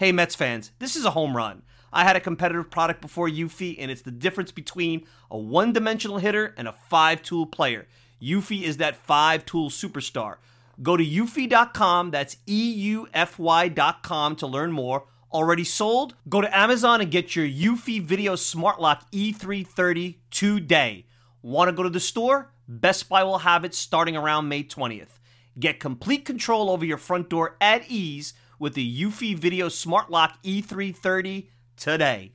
Hey, Mets fans, this is a home run. I had a competitive product before Eufy, and it's the difference between a one dimensional hitter and a five tool player. Eufy is that five tool superstar. Go to eufy.com, that's E U F Y.com to learn more. Already sold? Go to Amazon and get your Eufy Video Smart Lock E330 today. Want to go to the store? Best Buy will have it starting around May 20th. Get complete control over your front door at ease with the Eufy Video Smart Lock E330 today.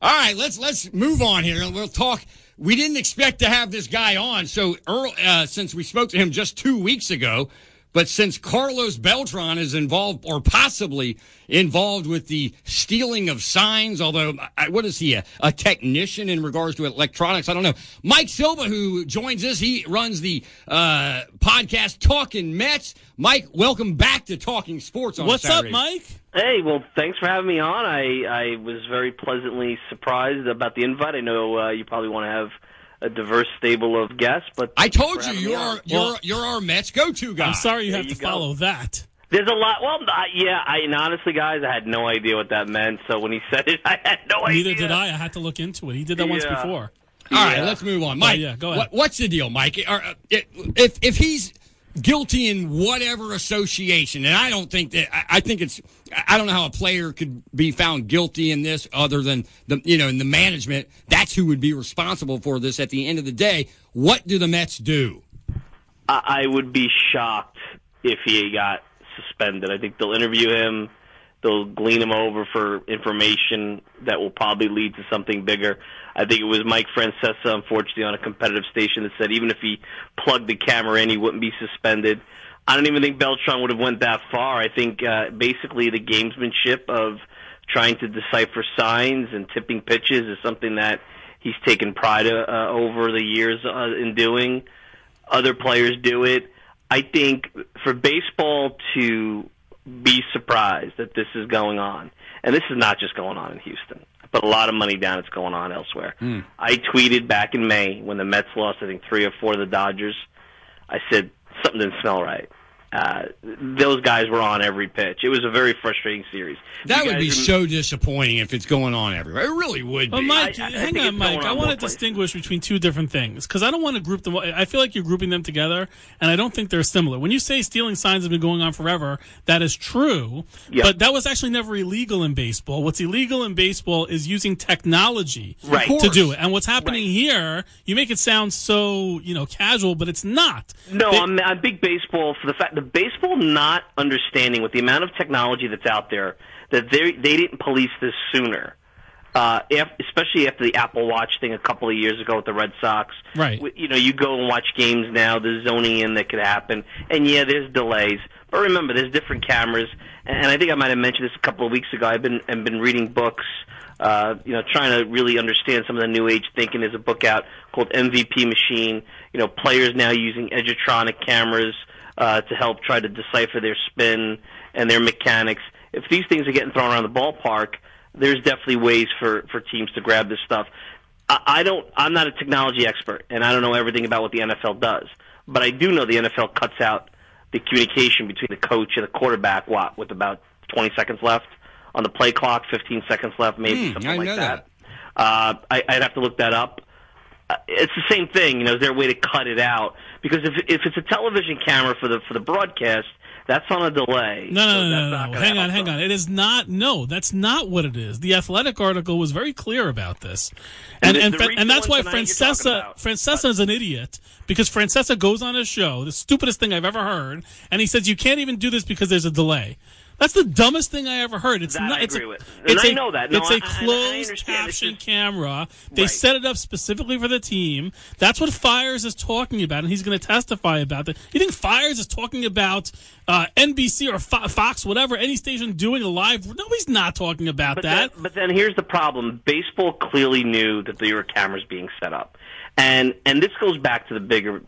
All right, let's let's move on here we'll talk. We didn't expect to have this guy on, so early, uh, since we spoke to him just two weeks ago, but since Carlos Beltran is involved or possibly involved with the stealing of signs, although I, what is he a, a technician in regards to electronics? I don't know. Mike Silva, who joins us, he runs the uh, podcast Talking Mets. Mike, welcome back to Talking Sports. On What's up, Mike? Hey, well, thanks for having me on. I I was very pleasantly surprised about the invite. I know uh, you probably want to have a diverse stable of guests, but I told you you're on. you're Well- you're our Mets go-to guy. I'm sorry you There have you to go. follow that. There's a lot. Well, I, yeah, I and honestly, guys, I had no idea what that meant. So when he said it, I had no idea. Neither did I. I had to look into it. He did that once before. All right, Yeah. let's move on. Mike, yeah, go ahead. What, what's the deal, Mike? Are, uh, if if he's guilty in whatever association, and I don't think that I think it's I don't know how a player could be found guilty in this other than the you know in the management. That's who would be responsible for this at the end of the day. What do the Mets do? I would be shocked if he got suspended. I think they'll interview him. They'll glean him over for information that will probably lead to something bigger. I think it was Mike Francesa, unfortunately, on a competitive station that said even if he plugged the camera in, he wouldn't be suspended. I don't even think Beltran would have went that far. I think uh, basically the gamesmanship of trying to decipher signs and tipping pitches is something that he's taken pride uh, over the years uh, in doing other players do it. I think for baseball to be surprised that this is going on, and this is not just going on in Houston. I put a lot of money down it's going on elsewhere. Hmm. I tweeted back in May when the Mets lost, I think three or four of the Dodgers. I said something didn't smell right. Uh, those guys were on every pitch. It was a very frustrating series. That You would be so disappointing if it's going on everywhere. It really would But be. Mike, I- I hang on, Mike. going I want to both places. distinguish between two different things because I don't want to group them. I feel like you're grouping them together, and I don't think they're similar. When you say stealing signs have been going on forever, that is true. Yeah. But that was actually never illegal in baseball. What's illegal in baseball is using technology Right. To do it. And what's happening Right. here, you make it sound so you know casual, but it's not. No, They- I'm, I'm big baseball for the fact the baseball not understanding with the amount of technology that's out there that they they didn't police this sooner. uh, af- especially after the Apple Watch thing a couple of years ago with the Red Sox. Right. You know, you go and watch games now. There's zoning in that could happen, and yeah, there's delays. But remember, there's different cameras, and I think I might have mentioned this a couple of weeks ago. I've been I've been reading books. Uh, you know, trying to really understand some of the new age thinking. There's a book out called MVP Machine. You know, players now using Edgertronic cameras uh, to help try to decipher their spin and their mechanics. If these things are getting thrown around the ballpark, there's definitely ways for for teams to grab this stuff. I, I don't. I'm not a technology expert, and I don't know everything about what the NFL does. But I do know the NFL cuts out the communication between the coach and the quarterback. What with about 20 seconds left on the play clock, 15 seconds left, maybe Hmm, something I like know that. Uh, I, I'd have to look that up. It's the same thing. You know, is there a way to cut it out? Because if if it's a television camera for the for the broadcast, that's on a delay. No, So no, no, no, no. gonna Hang on, hang on. It is not. No, that's not what it is. The athletic article was very clear about this, and And and, the Fran- recent and that's why one tonight you're talking Francesa. Francesa is an idiot because Francesa goes on a show, the stupidest thing I've ever heard, and he says you can't even do this because there's a delay. That's the dumbest thing I ever heard. It's That not. I it's agree a, with. And it's I a- know that. No, it's I- a closed caption is- camera. They Right. set it up specifically for the team. That's what Fiers is talking about, and he's going to testify about that. You think Fiers is talking about uh, NBC or Fo- Fox, whatever, any station doing a live? No, he's not talking about But that. then, but then here's the problem: baseball clearly knew that there were cameras being set up, and and this goes back to the bigger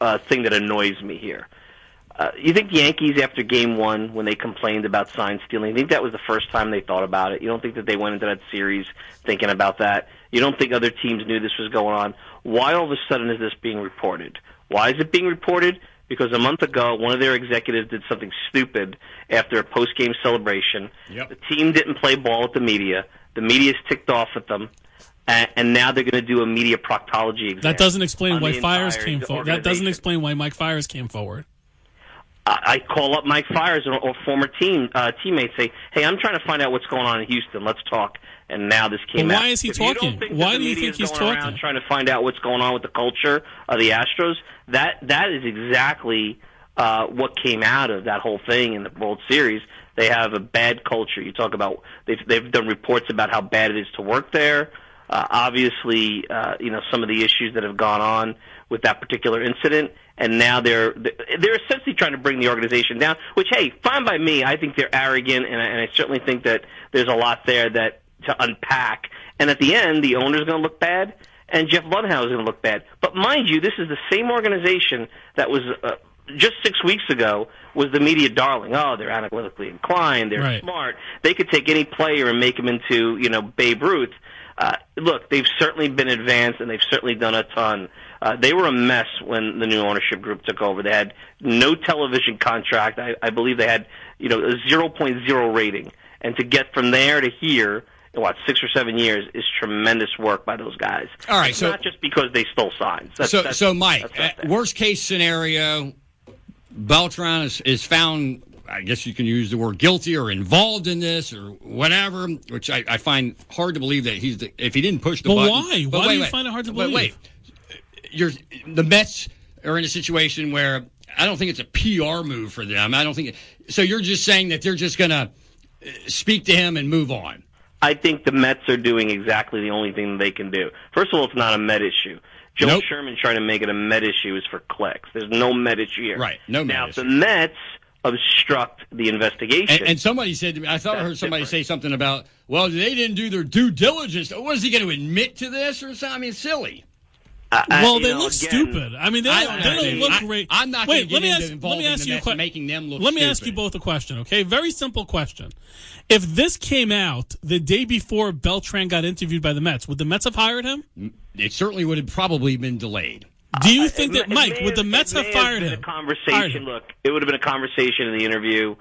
uh, thing that annoys me here. Uh, you think the Yankees, after Game One, when they complained about sign stealing, you think that was the first time they thought about it? You don't think that they went into that series thinking about that? You don't think other teams knew this was going on? Why all of a sudden is this being reported? Why is it being reported? Because a month ago, one of their executives did something stupid after a post-game celebration. Yep. The team didn't play ball with the media. The media's ticked off at them, and, and now they're going to do a media proctology exam. that doesn't explain why Fiers came forward. That doesn't explain why Mike Fiers came forward. I I call up Mike Fiers or, or former team uh, teammates, say, "Hey, I'm trying to find out what's going on in Houston. Let's talk." And now this came But out. why is he If talking? Why do you think he's talking? Trying to find out what's going on with the culture of the Astros. That that is exactly uh, what came out of that whole thing in the World Series. They have a bad culture. You talk about they've they've done reports about how bad it is to work there. Uh, obviously, uh, you know some of the issues that have gone on with that particular incident, and now they're they're essentially trying to bring the organization down. Which, hey, fine by me. I think they're arrogant, and I, and I certainly think that there's a lot there that to unpack. And at the end, the owner's going to look bad, and Jeff Lundhouse is going to look bad. But mind you, this is the same organization that was. Uh, just six weeks ago was the media darling. Oh, they're analytically inclined. They're Right. smart. They could take any player and make him into, you know, Babe Ruth. Uh, look, they've certainly been advanced and they've certainly done a ton. Uh, they were a mess when the new ownership group took over. They had no television contract. I, I believe they had, you know, a 0.0 rating. And to get from there to here, in what six or seven years is tremendous work by those guys. All right, It's so- not just because they stole signs. That's, so, that's, so Mike, that's uh, worst case scenario, Beltran is, is found. I guess you can use the word guilty or involved in this or whatever, which I, I find hard to believe that he's the, if he didn't push the But button. why? But Why do you wait. find it hard to But believe? wait, you're the Mets are in a situation where I don't think it's a PR move for them. I don't think so. You're just saying that they're just going to uh, speak to him and move on. I think the Mets are doing exactly the only thing they can do. First of all, it's not a Met issue. Joe Nope. Sherman trying to make it a Met issue is for clicks. There's no Met issue here. Right, no Met now, issue. the Mets obstruct the investigation. And, and somebody said to me, I thought I heard somebody different. say something about, well, they didn't do their due diligence. Was he going to admit to this or something? I mean, silly. I- I- Well, they know, look again, stupid. I mean, they I don't, don't they don't dude. look I- great. I'm not Wait, gonna let me into ask. Let me ask the you a question. making them look Let me ask you both a question. Okay, very simple question. If this came out the day before Beltran got interviewed by the Mets, would the Mets have hired him? It certainly would have probably been delayed. Do you It think may- that it Mike may would the Mets it have fired him? A Hired conversation. him. Look, it would have been a conversation in the interview.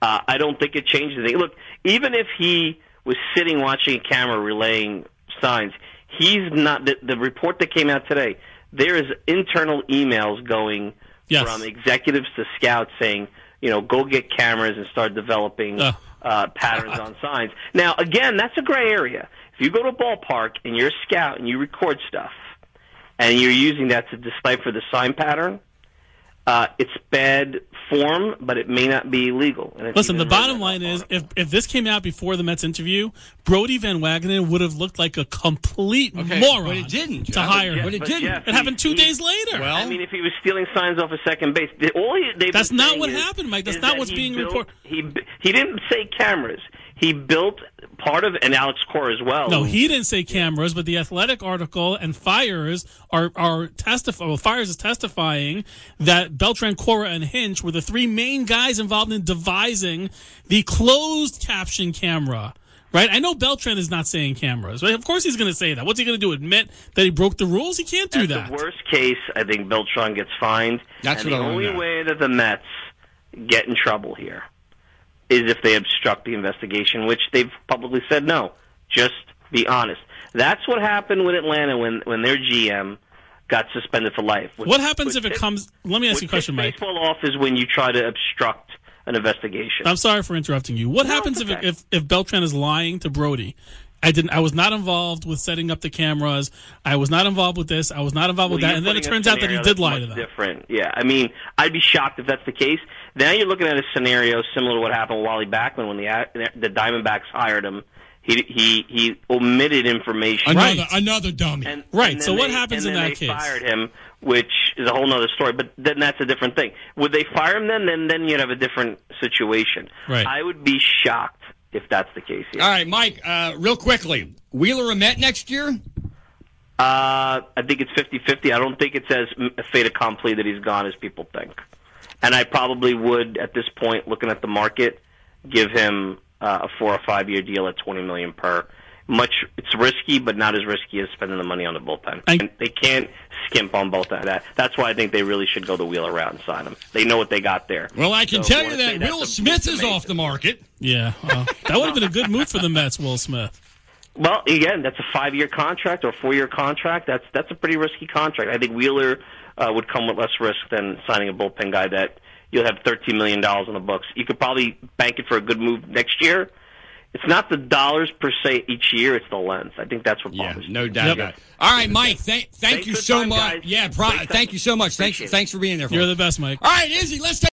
Uh, I don't think it changed anything. Look, even if he was sitting watching a camera relaying signs, he's not. The, the report that came out today, there is internal emails going Yes. from executives to scouts saying, you know, go get cameras and start developing Ugh. uh, patterns on signs. Now, again, that's a gray area. If you go to a ballpark and you're a scout and you record stuff, and you're using that to decipher the sign pattern, Uh, it's bad form, but it may not be illegal. And it's Listen, the bottom line is on if, if this came out before the Mets interview, Brodie Van Wagenen would have looked like a complete Okay, moron. but it didn't, To Jeff. hire But him. it didn't. Jeff, It happened two he- days later. Well- I mean, if he was stealing signs off a second base, the- all he, they've That's been not saying what is- happened, Mike. That's not that what's being reported. He he didn't say cameras. He built part of, and Alex Cora as well. No, he didn't say cameras, but the athletic article and Fiers are are testifying. Well, Fiers is testifying that Beltran, Cora, and Hinch were the three main guys involved in devising the closed caption camera. Right? I know Beltran is not saying cameras, right? Of course he's going to say that. What's he going to do? Admit that he broke the rules? He can't do At that. the worst case, I think Beltran gets fined. That's and the only way that the Mets get in trouble here is if they obstruct the investigation, which they've publicly said no. Just be honest. That's what happened with Atlanta when when their GM got suspended for life. What happens if it comes? Let me ask you a question, Mike. Baseball off is when you try to obstruct an investigation. I'm sorry for interrupting you. What No, happens it's if, if if Beltran is lying to Brodie? I didn't. I was not involved with setting up the cameras. I was not involved with this. I was not involved with that. And then it turns out that he did lie to them. Different, yeah. I mean, I'd be shocked if that's the case. Now you're looking at a scenario similar to what happened with Wally Backman when the the Diamondbacks hired him. He he he omitted information. Another, Right. another dummy. And, Right, and then so what they- happens and in then that they case? Fired him, which is a whole other story. But then that's a different thing. Would they fire him then? Then then you'd have a different situation. Right. I would be shocked if that's the case. Here. All right, Mike, uh, real quickly. Wheeler a Met next year? Uh, I think it's 50-50. I don't think it's as m- a fait accompli that he's gone as people think. And I probably would, at this point, looking at the market, give him uh, a four or five year deal at twenty million per. Much, it's risky, but not as risky as spending the money on the bullpen. I- and they can't skimp on both of that. That's why I think they really should go the Wheeler route and sign him. They know what they got there. Well, I can So tell you you wanna say that Will Smith is to off the market. Yeah, well, that would have been a good move for the Mets, Will Smith. Well, again, that's a five-year contract or four-year contract. That's that's a pretty risky contract. I think Wheeler uh, would come with less risk than signing a bullpen guy that you'll have thirteen million dollars on the books. You could probably bank it for a good move next year. It's not the dollars per se each year; it's the lens. I think that's what Yeah, bothers me. no doubt Yep. about it. All right, Mike, thank, thank you for the so time, much. guys. Yeah, pro- Great thank you so much. Thanks, Appreciate it. thanks for being there. For You're us. the best, Mike. All right, Izzy, let's take.